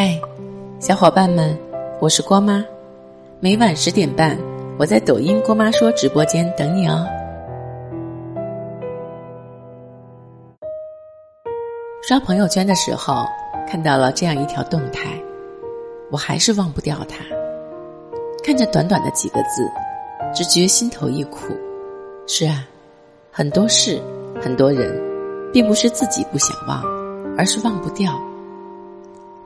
嗨，小伙伴们，我是郭妈。每晚十点半，我在抖音“郭妈说”直播间等你哦。刷朋友圈的时候，看到了这样一条动态，我还是忘不掉它。看着短短的几个字，只觉心头一苦。是啊，很多事，很多人，并不是自己不想忘，而是忘不掉。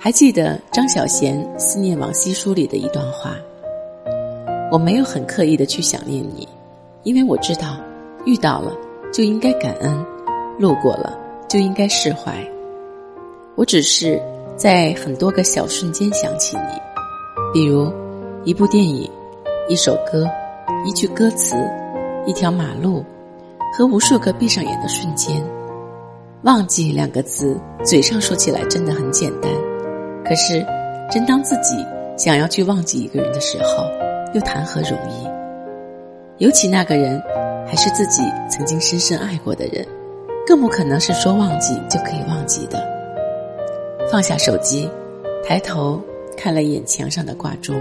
还记得张小娴《思念往昔书》里的一段话：“我没有很刻意的去想念你，因为我知道，遇到了就应该感恩，路过了就应该释怀。我只是在很多个小瞬间想起你，比如一部电影、一首歌、一句歌词、一条马路，和无数个闭上眼的瞬间。忘记两个字，嘴上说起来真的很简单。”可是，真当自己想要去忘记一个人的时候，又谈何容易？尤其那个人还是自己曾经深深爱过的人，更不可能是说忘记就可以忘记的。放下手机，抬头看了一眼墙上的挂钟，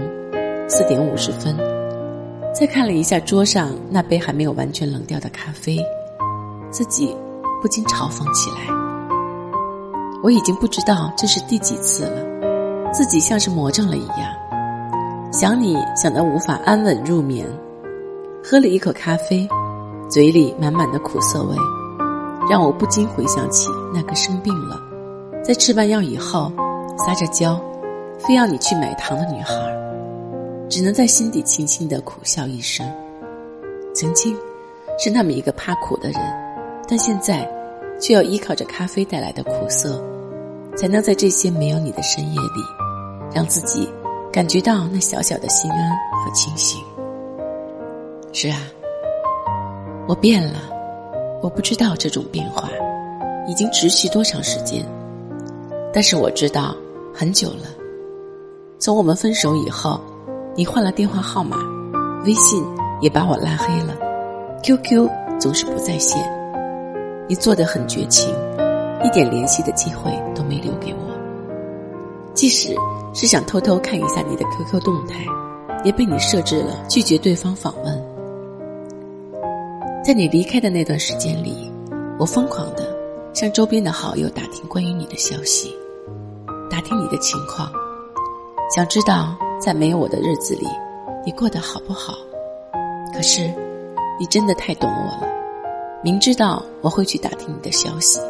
四点五十分，再看了一下桌上那杯还没有完全冷掉的咖啡，自己不禁嘲讽起来：我已经不知道这是第几次了。自己像是魔怔了一样，想你想到无法安稳入眠，喝了一口咖啡，嘴里满满的苦涩味，让我不禁回想起那个生病了，在吃完药以后撒着娇，非要你去买糖的女孩，只能在心底轻轻的苦笑一声。曾经是那么一个怕苦的人，但现在却要依靠着咖啡带来的苦涩，才能在这些没有你的深夜里。让自己感觉到那小小的心安和清醒。是啊，我变了，我不知道这种变化已经持续多长时间，但是我知道很久了。从我们分手以后，你换了电话号码，微信也把我拉黑了，QQ 总是不在线，你做的很绝情，一点联系的机会都没留给我，即使。是想偷偷看一下你的 QQ 动态，也被你设置了拒绝对方访问。在你离开的那段时间里，我疯狂的向周边的好友打听关于你的消息，打听你的情况，想知道在没有我的日子里，你过得好不好。可是，你真的太懂我了，明知道我会去打听你的消息，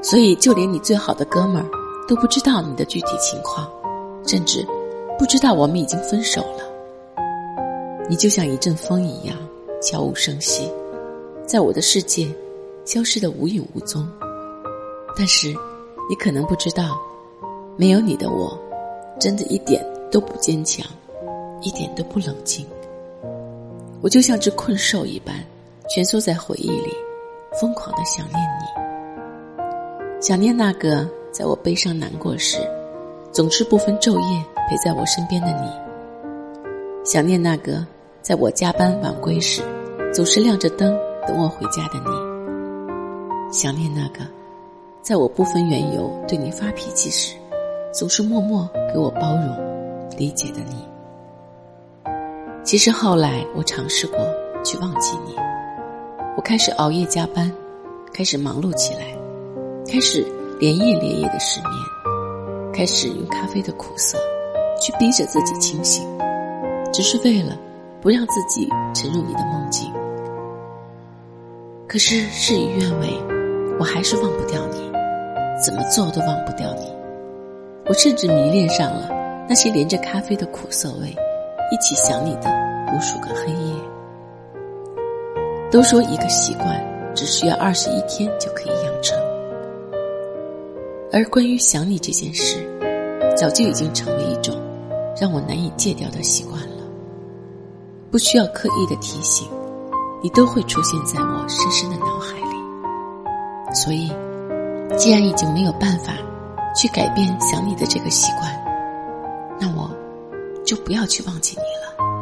所以就连你最好的哥们儿都不知道你的具体情况。甚至不知道我们已经分手了。你就像一阵风一样，悄无声息，在我的世界消失的无影无踪。但是，你可能不知道，没有你的我，真的一点都不坚强，一点都不冷静。我就像只困兽一般，蜷缩在回忆里，疯狂的想念你，想念那个在我悲伤难过时。总是不分昼夜陪在我身边的你，想念那个在我加班晚归时总是亮着灯等我回家的你，想念那个在我不分缘由对你发脾气时总是默默给我包容理解的你。其实后来我尝试过去忘记你，我开始熬夜加班，开始忙碌起来，开始连夜连夜的失眠。开始用咖啡的苦涩，去逼着自己清醒，只是为了不让自己沉入你的梦境。可是事与愿违，我还是忘不掉你，怎么做都忘不掉你。我甚至迷恋上了那些连着咖啡的苦涩味，一起想你的无数个黑夜。都说一个习惯只需要二十一天就可以养成。而关于想你这件事，早就已经成为一种让我难以戒掉的习惯了。不需要刻意的提醒，你都会出现在我深深的脑海里。所以，既然已经没有办法去改变想你的这个习惯，那我就不要去忘记你了。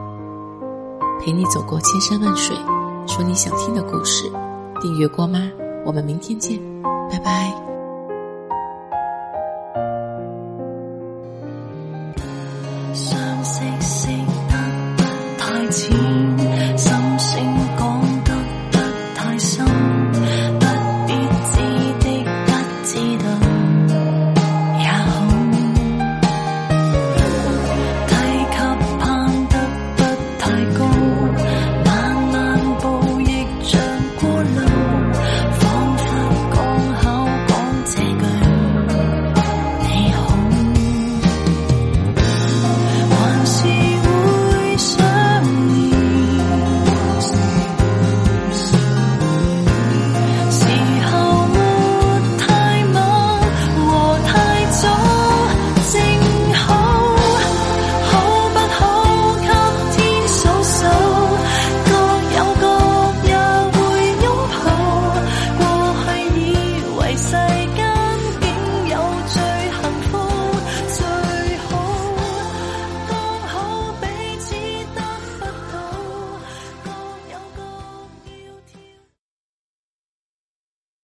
陪你走过千山万水，说你想听的故事，订阅郭妈，我们明天见，拜拜。